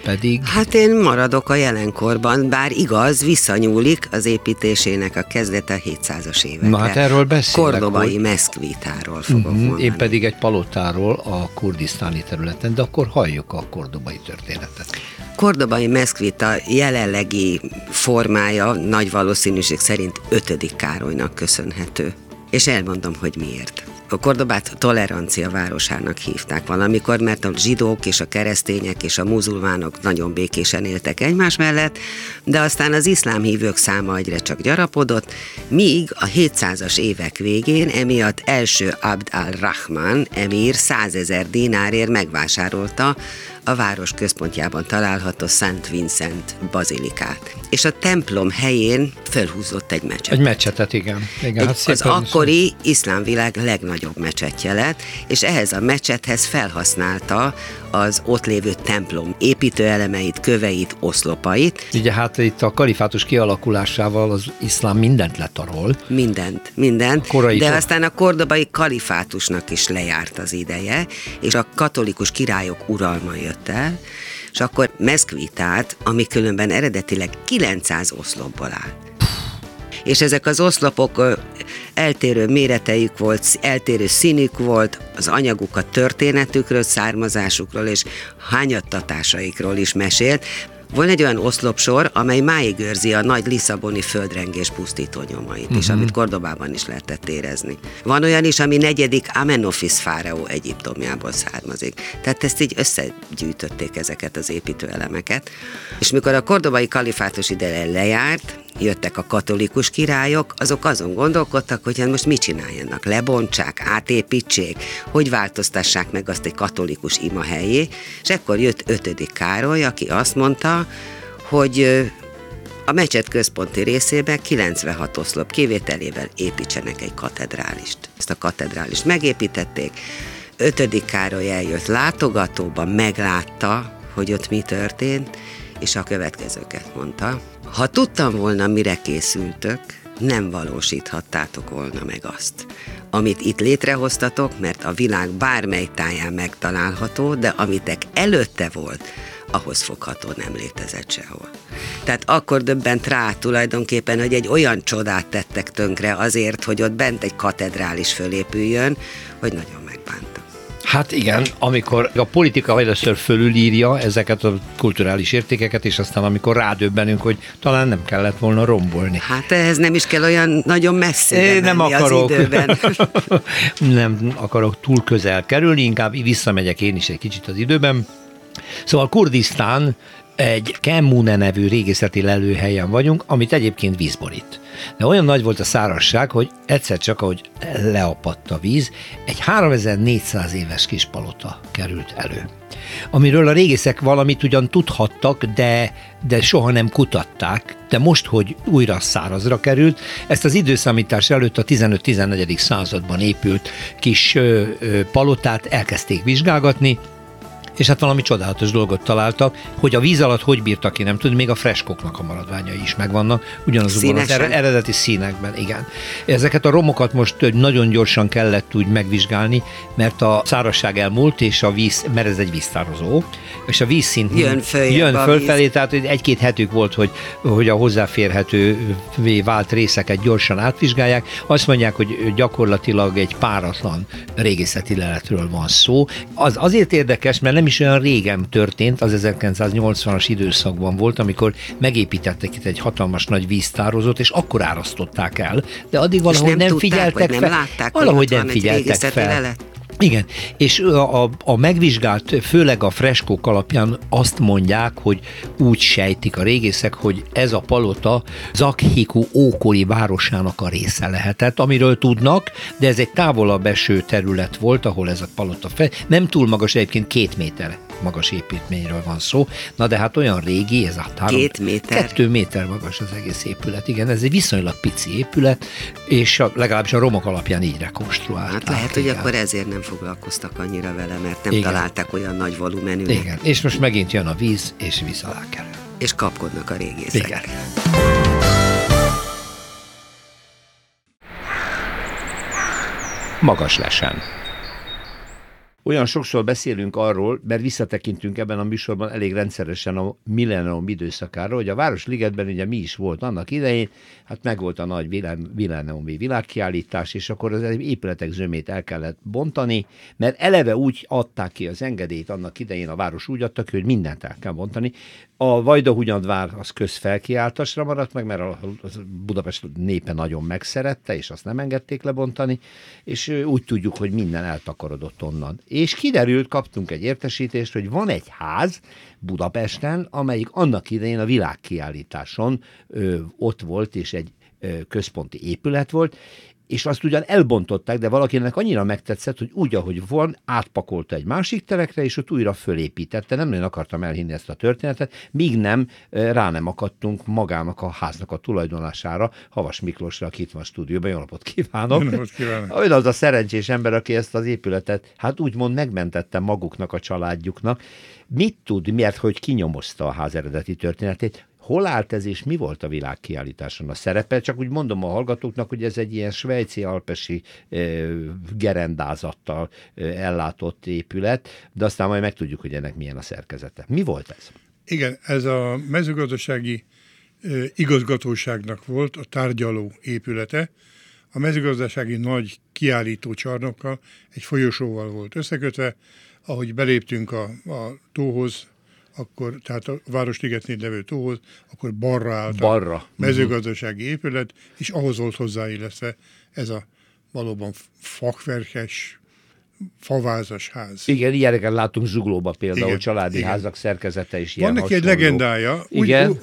Pedig... Hát én maradok a jelenkorban, bár igaz, visszanyúlik az építésének a kezdete 700-as évekre. Na hát erről beszélek. Kordobai hogy... meszkvítáról fogok uh-huh, mondani. Én pedig egy palotáról a kurdisztáni területen, de akkor halljuk a kordobai történetet. Kordobai meszkvita jelenlegi formája nagy valószínűség szerint 5. Károlynak köszönhető. És elmondom, hogy miért. A Kordobát tolerancia városának hívták valamikor, mert a zsidók és a keresztények és a muzulmánok nagyon békésen éltek egymás mellett, de aztán az iszlám hívők száma egyre csak gyarapodott, míg a 700-as évek végén emiatt első Abd al-Rahman emír 100 ezer dinárért megvásárolta a város központjában található Szent Vincent bazilikát. És a templom helyén felhúzott egy mecsetet. Egy mecsetet, igen. igen egy, hát az akkori iszlámvilág legnagyobb mecsetje lett, és ehhez a mecsethez felhasználta az ott lévő templom építőelemeit, köveit, oszlopait. Ugye hát itt a kalifátus kialakulásával az iszlám mindent letarol. Mindent, mindent. Korai de aztán a kordobai kalifátusnak is lejárt az ideje, és a katolikus királyok uralma jött el, és akkor Meszkvitát, ami különben eredetileg 900 oszlopból áll. És ezek az oszlopok eltérő méretejük volt, eltérő színük volt, az anyaguk a történetükről, származásukról és hányattatásaikról is mesélt, van egy olyan oszlopsor, amely máig őrzi a nagy Lisszaboni földrengés pusztító nyomait uh-huh. is, mhm. amit Kordobában is lehetett érezni. Van olyan is, ami negyedik Amenofis fáraó Egyiptomjából származik. Tehát ezt így összegyűjtötték ezeket az építőelemeket. És mikor a kordobai kalifátus ideje lejárt, jöttek a katolikus királyok, azok azon gondolkodtak, hogy hát most mit csináljanak, lebontsák, átépítsék, hogy változtassák meg azt egy katolikus ima helyé, és ekkor jött ötödik Károly, aki azt mondta, hogy a mecset központi részébe 96 oszlop kivételével építsenek egy katedrálist. Ezt a katedrálist megépítették, ötödik Károly eljött látogatóba, meglátta, hogy ott mi történt, és a következőket mondta. Ha tudtam volna, mire készültök, nem valósíthattátok volna meg azt, amit itt létrehoztatok, mert a világ bármely táján megtalálható, de amitek előtte volt, ahhoz fogható nem létezett sehol. Tehát akkor döbbent rá tulajdonképpen, hogy egy olyan csodát tettek tönkre azért, hogy ott bent egy katedrális fölépüljön, hogy nagyon. Hát igen, amikor a politika először fölülírja ezeket a kulturális értékeket, és aztán amikor rádöbbenünk, hogy talán nem kellett volna rombolni. Hát ehhez nem is kell olyan nagyon messzire nem akarok, az időben. nem akarok túl közel kerülni, inkább visszamegyek én is egy kicsit az időben. Szóval Kurdisztán egy Kemmune nevű régészeti lelőhelyen vagyunk, amit egyébként vízborít. De olyan nagy volt a szárasság, hogy egyszer csak, ahogy leapadt a víz, egy 3400 éves kis palota került elő. Amiről a régészek valamit ugyan tudhattak, de, de soha nem kutatták, de most, hogy újra szárazra került, ezt az időszámítás előtt a 15-14. században épült kis ö, ö, palotát elkezdték vizsgálgatni, és hát valami csodálatos dolgot találtak, hogy a víz alatt hogy bírtak ki, nem tudni, még a freskoknak a maradványai is megvannak, ugyanazokban az eredeti színekben, igen. Ezeket a romokat most nagyon gyorsan kellett úgy megvizsgálni, mert a szárazság elmúlt, és a víz, mert ez egy víztározó, és a vízszint jön, föl, jön fölfelé, tehát egy-két hetük volt, hogy, hogy a hozzáférhető vált részeket gyorsan átvizsgálják. Azt mondják, hogy gyakorlatilag egy páratlan régészeti leletről van szó. Az azért érdekes, mert nem is olyan régen történt, az 1980-as időszakban volt, amikor megépítettek itt egy hatalmas nagy víztározót, és akkor árasztották el, de addig valahogy nem, nem tudták, figyeltek nem fel. Látták, valahogy nem figyeltek fel. Lelet. Igen, és a, a megvizsgált, főleg a freskók alapján azt mondják, hogy úgy sejtik a régészek, hogy ez a palota Zakhiku ókori városának a része lehetett, amiről tudnak, de ez egy távolabb eső terület volt, ahol ez a palota fel, nem túl magas, egyébként két méter magas építményről van szó. Na de hát olyan régi, ez a három, Két méter. Kettő méter magas az egész épület. Igen, ez egy viszonylag pici épület, és a, legalábbis a romok alapján így rekonstruált. Hát lehet, hogy akkor ezért nem foglalkoztak annyira vele, mert nem Igen. találták olyan nagy volumenű. Igen, és most megint jön a víz, és víz alá kerül. És kapkodnak a régészek. Igen. Magas lesen. Olyan sokszor beszélünk arról, mert visszatekintünk ebben a műsorban elég rendszeresen a millennium időszakára, hogy a Városligetben ugye mi is volt annak idején, hát meg volt a nagy millenniumi világkiállítás, és akkor az épületek zömét el kellett bontani, mert eleve úgy adták ki az engedélyt annak idején, a város úgy adta ki, hogy mindent el kell bontani. A Vajdahunyadvár az közfelkiáltásra maradt meg, mert a Budapest népe nagyon megszerette, és azt nem engedték lebontani, és úgy tudjuk, hogy minden eltakarodott onnan. És kiderült, kaptunk egy értesítést, hogy van egy ház Budapesten, amelyik annak idején a világkiállításon ö, ott volt, és egy központi épület volt, és azt ugyan elbontották, de valakinek annyira megtetszett, hogy úgy, ahogy van, átpakolta egy másik terekre, és ott újra fölépítette. Nem nagyon akartam elhinni ezt a történetet, míg nem rá nem akadtunk magának a háznak a tulajdonlására, Havas Miklósra, aki itt van a stúdióban. Jó napot kívánok! Jó napot kívánok! Ön az a szerencsés ember, aki ezt az épületet, hát úgymond megmentette maguknak, a családjuknak. Mit tud, miért, hogy kinyomozta a ház eredeti történetét? Hol állt ez, és mi volt a világkiállításon a szerepe? Csak úgy mondom a hallgatóknak, hogy ez egy ilyen svejci alpesi e, gerendázattal e, ellátott épület, de aztán majd megtudjuk, hogy ennek milyen a szerkezete. Mi volt ez? Igen, ez a mezőgazdasági e, igazgatóságnak volt a tárgyaló épülete. A mezőgazdasági nagy kiállító csarnokkal egy folyosóval volt összekötve, ahogy beléptünk a, a tóhoz, akkor, tehát a Városligetnél levő tóhoz, akkor balra állt balra. a mezőgazdasági épület, és ahhoz volt hozzáillesztve ez a valóban fakverkes, favázas ház. Igen, ilyeneket látunk Zuglóba például, igen, családi igen. házak szerkezete is ilyen Van neki egy legendája, igen? Úgy,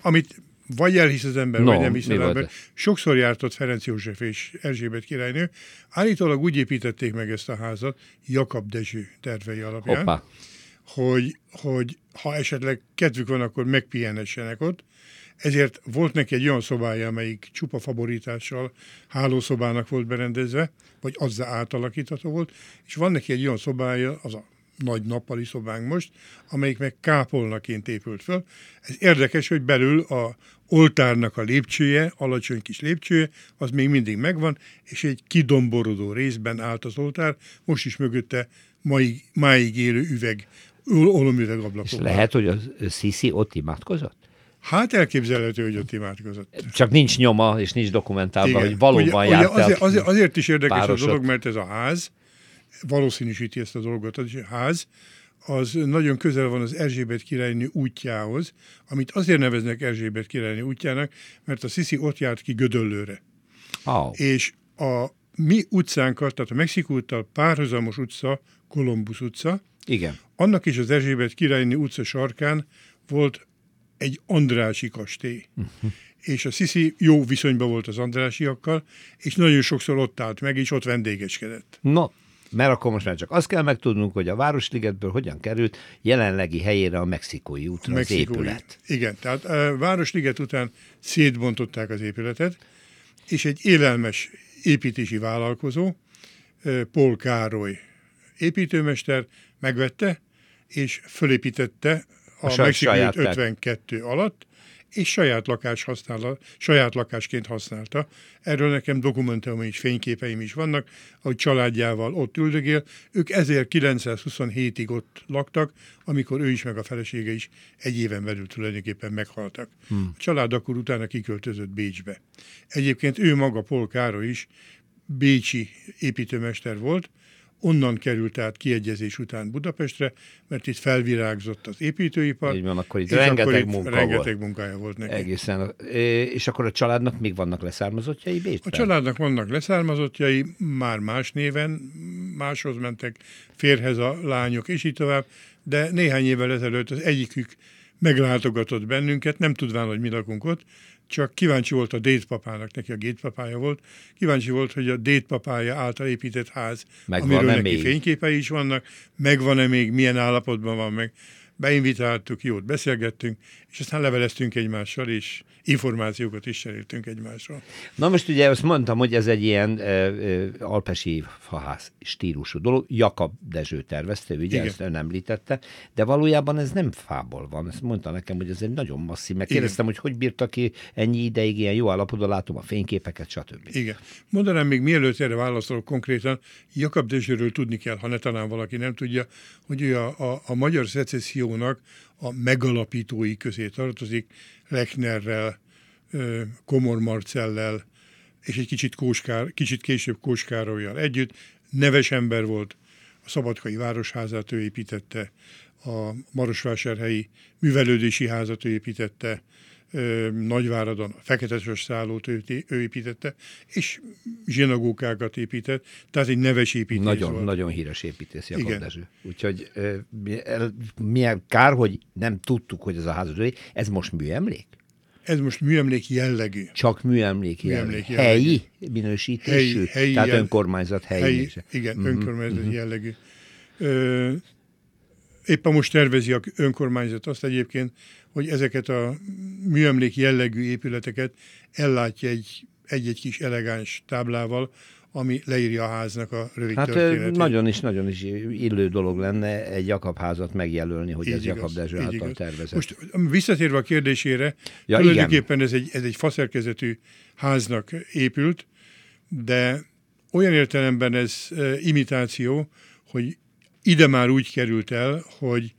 amit vagy elhisz az ember, no, vagy nem hisz az ember. Sokszor járt ott Ferenc József és Erzsébet királynő. Állítólag úgy építették meg ezt a házat, Jakab Dezső tervei alapján, Hoppá hogy, hogy ha esetleg kedvük van, akkor megpihenessenek ott. Ezért volt neki egy olyan szobája, amelyik csupa favorítással hálószobának volt berendezve, vagy azzá átalakítható volt, és van neki egy olyan szobája, az a nagy nappali szobánk most, amelyik meg kápolnaként épült föl. Ez érdekes, hogy belül a oltárnak a lépcsője, alacsony kis lépcsője, az még mindig megvan, és egy kidomborodó részben állt az oltár, most is mögötte mai, máig élő üveg olomüvegablakok. És lehet, hogy a Sisi ott imádkozott? Hát elképzelhető, hogy ott imádkozott. Csak nincs nyoma, és nincs dokumentálva, hogy valóban ugye, járt ugye azért, azért, azért is érdekes párosot. a dolog, mert ez a ház, valószínűsíti ezt a dolgot. Az a ház az nagyon közel van az Erzsébet királynő útjához, amit azért neveznek Erzsébet királynő útjának, mert a Sisi ott járt ki Gödöllőre. Oh. És a mi utcánkat, tehát a Mexikóttal párhuzamos utca, Kolumbusz utca, Igen. Annak is az Erzsébet királynő utca sarkán volt egy Andrási kastély. Uh-huh. És a Sisi jó viszonyban volt az Andrásiakkal, és nagyon sokszor ott állt meg, és ott vendégeskedett. Na, mert akkor most már csak azt kell megtudnunk, hogy a Városligetből hogyan került jelenlegi helyére a Mexikói útra a Mexikói. az épület. Igen, tehát a Városliget után szétbontották az épületet, és egy élelmes építési vállalkozó, Paul Károly építőmester megvette, és fölépítette a, a Mexikói 52 alatt, és saját, lakás használta, saját lakásként használta. Erről nekem dokumentum és fényképeim is vannak, ahogy családjával ott üldögél. Ők 1927-ig ott laktak, amikor ő is meg a felesége is egy éven belül tulajdonképpen meghaltak. Hmm. A család akkor utána kiköltözött Bécsbe. Egyébként ő maga, Polkára is bécsi építőmester volt, onnan került át kiegyezés után Budapestre, mert itt felvirágzott az építőipar. Így van, akkor itt rengeteg akkor itt munka rengeteg volt. munkája volt neki. Egészen. És akkor a családnak még vannak leszármazottjai Bécsben? A családnak vannak leszármazottjai, már más néven, máshoz mentek, férhez a lányok, és így tovább, de néhány évvel ezelőtt az egyikük meglátogatott bennünket, nem tudván, hogy mi lakunk ott, csak kíváncsi volt a dédpapának, neki a gétpapája volt, kíváncsi volt, hogy a dédpapája által épített ház, megvan amiről neki még? fényképei is vannak, megvan-e még, milyen állapotban van meg. Beinvitáltuk, jót beszélgettünk, és aztán leveleztünk egymással, és információkat is cseréltünk egymásról. Na most ugye azt mondtam, hogy ez egy ilyen e, e, alpesi faház stílusú dolog. Jakab Dezső tervezte, ugye Igen. ezt ön említette, de valójában ez nem fából van. Ezt mondta nekem, hogy ez egy nagyon masszív. Megkérdeztem, hogy hogy bírta ki ennyi ideig ilyen jó állapotban, látom a fényképeket, stb. Igen. Mondanám még mielőtt erre válaszolok konkrétan, Jakab Dezsőről tudni kell, ha ne talán valaki nem tudja, hogy ő a, a, a magyar szecessziónak a megalapítói közé tartozik, Lechnerrel, Komor Marcellel, és egy kicsit, Kóskár, kicsit később Kóskárolyjal együtt. Neves ember volt, a Szabadkai Városházát ő építette, a Marosvásárhelyi Művelődési Házat ő építette, Nagyváradon a Feketeses szállót ő, ő építette, és zsinagókákat épített, tehát egy neves építész Nagyon, volt. nagyon híres építész Jakab Igen. Dezső. Úgyhogy milyen kár, hogy nem tudtuk, hogy ez a ház ez most műemlék? Ez most műemlék jellegű. Csak műemlék. Műemlék jellegű. Helyi minősítésű? Helyi, helyi tehát jel... önkormányzat helyi. helyi igen, mm-hmm. önkormányzat mm-hmm. jellegű. Ö, éppen most tervezi a önkormányzat azt egyébként, hogy ezeket a műemlék jellegű épületeket ellátja egy, egy-egy kis elegáns táblával, ami leírja a háznak a rövid hát történetét. nagyon is, nagyon is illő dolog lenne egy Jakab házat megjelölni, hogy így ez igaz, Jakab Dezső által igaz. tervezett. Most visszatérve a kérdésére, ja, tulajdonképpen ez egy, ez egy faszerkezetű háznak épült, de olyan értelemben ez imitáció, hogy ide már úgy került el, hogy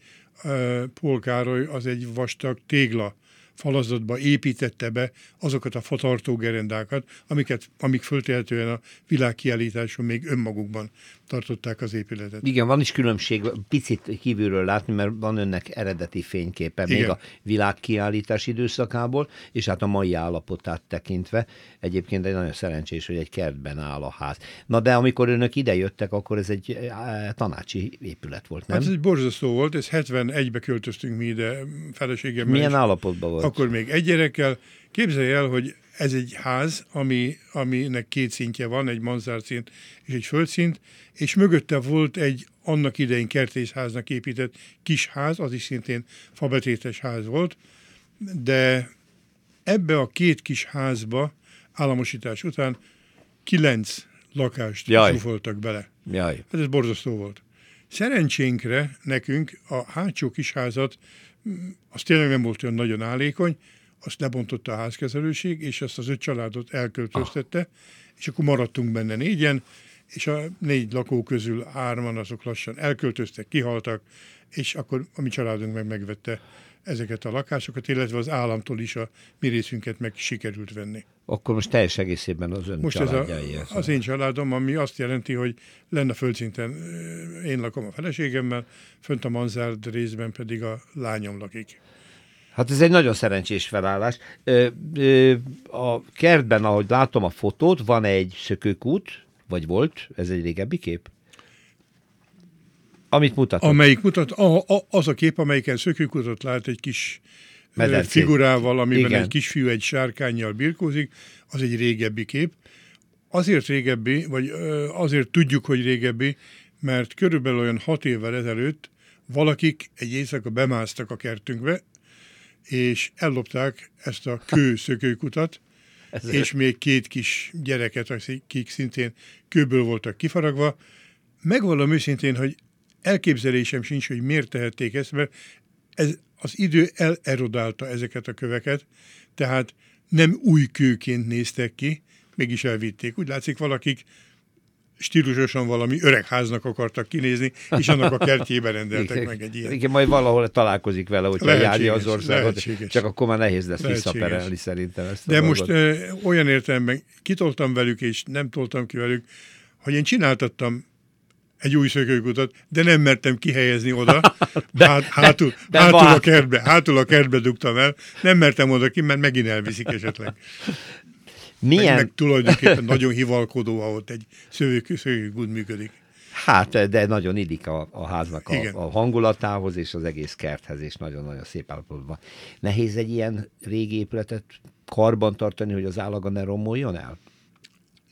Paul Károly az egy vastag tégla falazatba építette be azokat a fatartó gerendákat, amiket, amik föltehetően a világkiállításon még önmagukban tartották az épületet. Igen, van is különbség, picit kívülről látni, mert van önnek eredeti fényképe, Igen. még a világkiállítás időszakából, és hát a mai állapotát tekintve. Egyébként egy nagyon szerencsés, hogy egy kertben áll a ház. Na de amikor önök idejöttek, akkor ez egy eh, tanácsi épület volt, nem? Hát ez egy borzasztó volt, ez 71-be költöztünk mi ide feleségemmel. Milyen állapotban volt? Akkor még egy gyerekkel. Képzelj el, hogy ez egy ház, ami, aminek két szintje van, egy manzárszint és egy földszint, és mögötte volt egy annak idején kertészháznak épített kis ház, az is szintén fabetétes ház volt, de ebbe a két kis házba államosítás után kilenc lakást zsúfoltak bele. Jaj. Hát ez borzasztó volt. Szerencsénkre nekünk a hátsó kisházat, az tényleg nem volt olyan nagyon állékony, azt lebontotta a házkezelőség, és ezt az öt családot elköltöztette, ah. és akkor maradtunk benne négyen, és a négy lakó közül hárman azok lassan elköltöztek, kihaltak, és akkor a mi családunk meg megvette ezeket a lakásokat, illetve az államtól is a mi részünket meg sikerült venni. Akkor most teljes egészében az ön Most ez a, az én családom, ami azt jelenti, hogy lenne földszinten én lakom a feleségemmel, fönt a manzárd részben pedig a lányom lakik. Hát ez egy nagyon szerencsés felállás. A kertben, ahogy látom a fotót, van egy szökőkút, vagy volt, ez egy régebbi kép? Amit mutat. Amelyik mutat, a, a, az a kép, amelyiken szökőkutat lát egy kis Medencé. figurával, amiben Igen. egy kisfiú egy sárkányjal birkózik, az egy régebbi kép. Azért régebbi, vagy azért tudjuk, hogy régebbi, mert körülbelül olyan hat évvel ezelőtt valakik egy éjszaka bemásztak a kertünkbe, és ellopták ezt a kőszökőkutat, és még két kis gyereket, akik szintén kőből voltak kifaragva. Megvallom őszintén, hogy elképzelésem sincs, hogy miért tehették ezt, mert ez, az idő elerodálta ezeket a köveket, tehát nem új kőként néztek ki, mégis elvitték. Úgy látszik, valakik stílusosan valami öregháznak akartak kinézni, és annak a kertjében rendeltek meg egy ilyen. Igen, majd valahol találkozik vele, hogyha járja az országot, lehetséges. csak akkor már nehéz lesz lehetséges. visszaperelni szerintem ezt De most ö, olyan értelemben kitoltam velük, és nem toltam ki velük, hogy én csináltattam egy új szökőkutat, de nem mertem kihelyezni oda, de, hát, hátul, de, de hátul, a kertbe, hátul a kertbe dugtam el, nem mertem oda ki, mert megint elviszik esetleg. Milyen? Meg, meg tulajdonképpen nagyon hivalkodó, ahol egy szökőkút működik. Hát, de nagyon illik a, a háznak a, a hangulatához és az egész kerthez, és nagyon-nagyon szép állapotban. Nehéz egy ilyen régi épületet karban tartani, hogy az állaga ne romoljon el?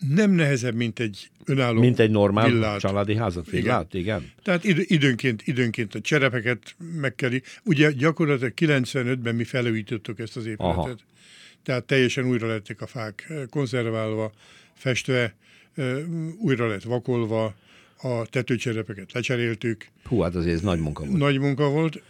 nem nehezebb, mint egy önálló Mint egy normál villát. családi házat, villát, igen. igen. Tehát idő, időnként, időnként a cserepeket meg kell, ugye gyakorlatilag 95-ben mi felújítottuk ezt az épületet. Aha. Tehát teljesen újra lettek a fák konzerválva, festve, újra lett vakolva, a tetőcserepeket lecseréltük. Hú, hát azért ez nagy munka volt. Nagy munka volt.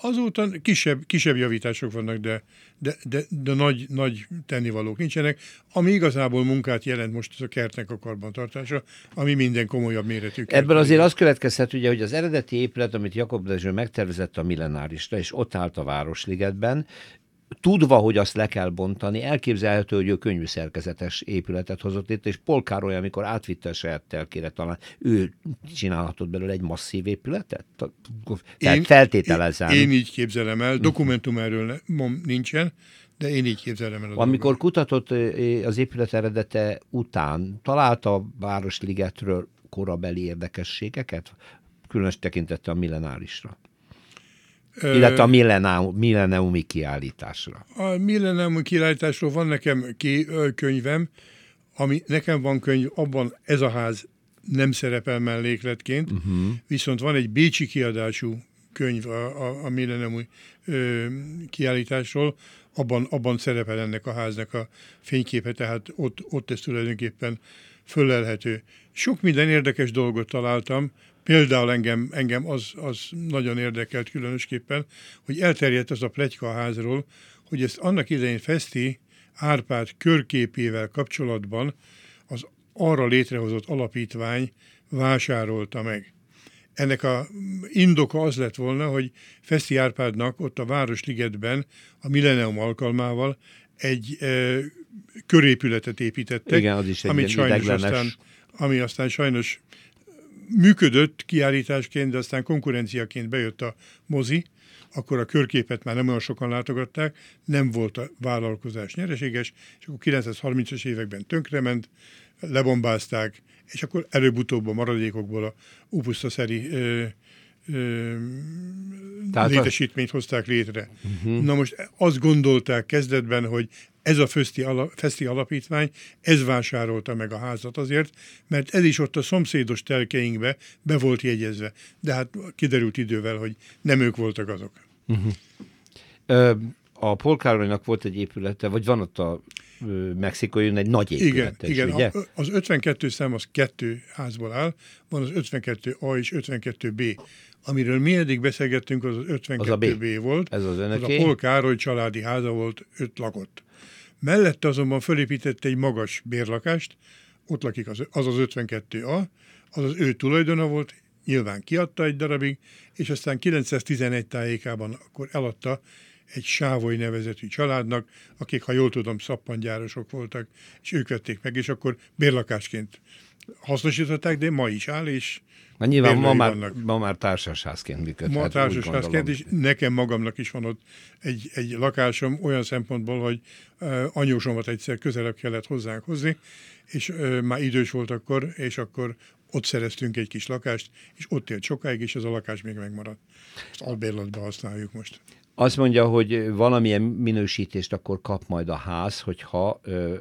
Azóta kisebb, kisebb javítások vannak, de, de, de, de nagy, nagy tennivalók nincsenek. Ami igazából munkát jelent most ez a kertnek a karbantartása, ami minden komolyabb méretű. Ebből azért az következhet, ugye, hogy az eredeti épület, amit Jakob Dezső megtervezett a millenárisra, és ott állt a Városligetben, tudva, hogy azt le kell bontani, elképzelhető, hogy ő könyvű szerkezetes épületet hozott itt, és Polkároly, amikor átvitte a saját telkére, talán ő csinálhatott belőle egy masszív épületet? Tehát én, feltételezem. Én, én így képzelem el, dokumentum erről nincsen, de én így képzelem el. Amikor dolgot. kutatott az épület eredete után, találta a Városligetről korabeli érdekességeket, különös tekintette a millenárisra? Illetve a millenium, milleniumi kiállításra. A milleniumi kiállításról van nekem ki könyvem, ami nekem van könyv, abban ez a ház nem szerepel mellékletként, uh-huh. viszont van egy bécsi kiadású könyv a, a, a milleniumi kiállításról, abban, abban szerepel ennek a háznak a fényképe, tehát ott, ott ez tulajdonképpen fölelhető. Sok minden érdekes dolgot találtam, Például engem, engem az, az nagyon érdekelt különösképpen, hogy elterjedt az a plegyka a házról, hogy ezt annak idején Feszti Árpád körképével kapcsolatban az arra létrehozott alapítvány vásárolta meg. Ennek a indoka az lett volna, hogy Feszti Árpádnak ott a Városligetben a Millennium alkalmával egy e, körépületet építettek, Igen, az is egy amit sajnos aztán, ami aztán sajnos működött kiállításként, de aztán konkurenciaként bejött a mozi, akkor a körképet már nem olyan sokan látogatták, nem volt a vállalkozás nyereséges, és akkor 930-as években tönkrement, lebombázták, és akkor előbb-utóbb a maradékokból a upusztaszeri ö, ö, létesítményt hozták létre. Uh-huh. Na most azt gondolták kezdetben, hogy ez a Feszti, ala, Feszti alapítvány, ez vásárolta meg a házat azért, mert ez is ott a szomszédos telkeinkbe be volt jegyezve. De hát kiderült idővel, hogy nem ők voltak azok. Uh-huh. Ö, a Polkáronynak volt egy épülete, vagy van ott a Mexikói egy nagy épülete igen, igen. A, az 52 szám az kettő házból áll, van az 52A és 52B. Amiről mi eddig beszélgettünk, az az 52B az volt. Ez az önöké. Az a Pol Károly családi háza volt, öt lakott. Mellette azonban felépített egy magas bérlakást, ott lakik az az, az 52A, az az ő tulajdona volt, nyilván kiadta egy darabig, és aztán 911 tájékában akkor eladta egy Sávoly nevezetű családnak, akik, ha jól tudom, szappangyárosok voltak, és ők vették meg, és akkor bérlakásként hasznosították, de ma is áll, és Na nyilván ma már, ma már társasházként működhet. Ma társasházként, és nekem magamnak is van ott egy, egy lakásom olyan szempontból, hogy uh, anyósomat egyszer közelebb kellett hozzánk hozni, és uh, már idős volt akkor, és akkor ott szereztünk egy kis lakást, és ott élt sokáig, és ez a lakás még megmaradt. Ezt albérletbe használjuk most. Azt mondja, hogy valamilyen minősítést akkor kap majd a ház, hogyha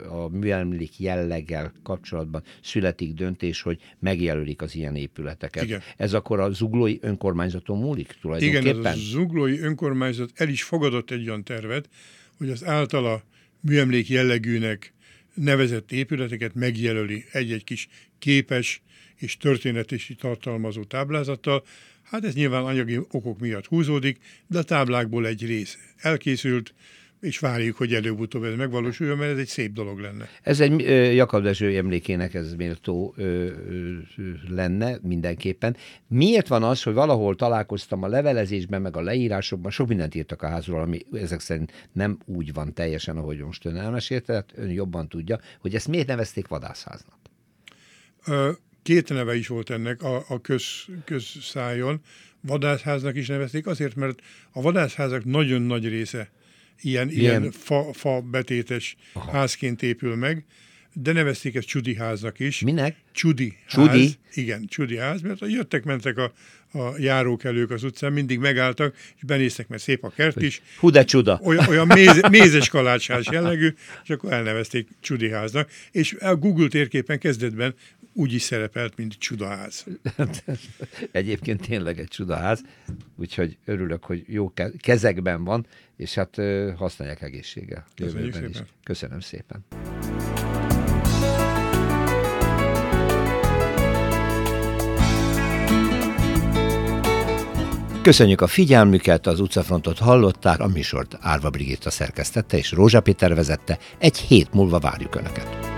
a műemlék jelleggel kapcsolatban születik döntés, hogy megjelölik az ilyen épületeket. Igen. Ez akkor a zuglói önkormányzaton múlik tulajdonképpen? Igen, a zuglói önkormányzat el is fogadott egy olyan tervet, hogy az általa műemlék jellegűnek nevezett épületeket megjelöli egy-egy kis képes és történetesi tartalmazó táblázattal, Hát ez nyilván anyagi okok miatt húzódik, de a táblákból egy rész elkészült, és várjuk, hogy előbb-utóbb ez megvalósuljon, mert ez egy szép dolog lenne. Ez egy Jakab Dezső emlékének ez méltó ö, ö, lenne mindenképpen. Miért van az, hogy valahol találkoztam a levelezésben, meg a leírásokban, sok mindent írtak a házról, ami ezek szerint nem úgy van teljesen, ahogy most ön elmesélte, tehát ön jobban tudja, hogy ezt miért nevezték vadászháznak? Ö, Két neve is volt ennek a, a köz, közszájon. Vadászháznak is nevezték, azért, mert a vadászházak nagyon nagy része ilyen, ilyen. ilyen fa, fa betétes Aha. házként épül meg, de nevezték ezt Csudi háznak is. Minek? Csudi, Csudi? ház. Igen, Csudi ház, mert jöttek-mentek a, a járókelők az utcán, mindig megálltak, és benéztek, mert szép a kert is. Hú, de csuda. Olyan, olyan méz, mézes kalácsház jellegű, és akkor elnevezték Csudi háznak. És a Google térképen kezdetben úgy is szerepelt, mint csudaház. Egyébként tényleg egy csudaház, úgyhogy örülök, hogy jó kezekben van, és hát használják egészséggel. Köszönjük szépen. Is. Köszönöm szépen. Köszönjük a figyelmüket, az utcafrontot hallották, a műsort Árva Brigitta szerkesztette és Rózsa Péter vezette. Egy hét múlva várjuk Önöket.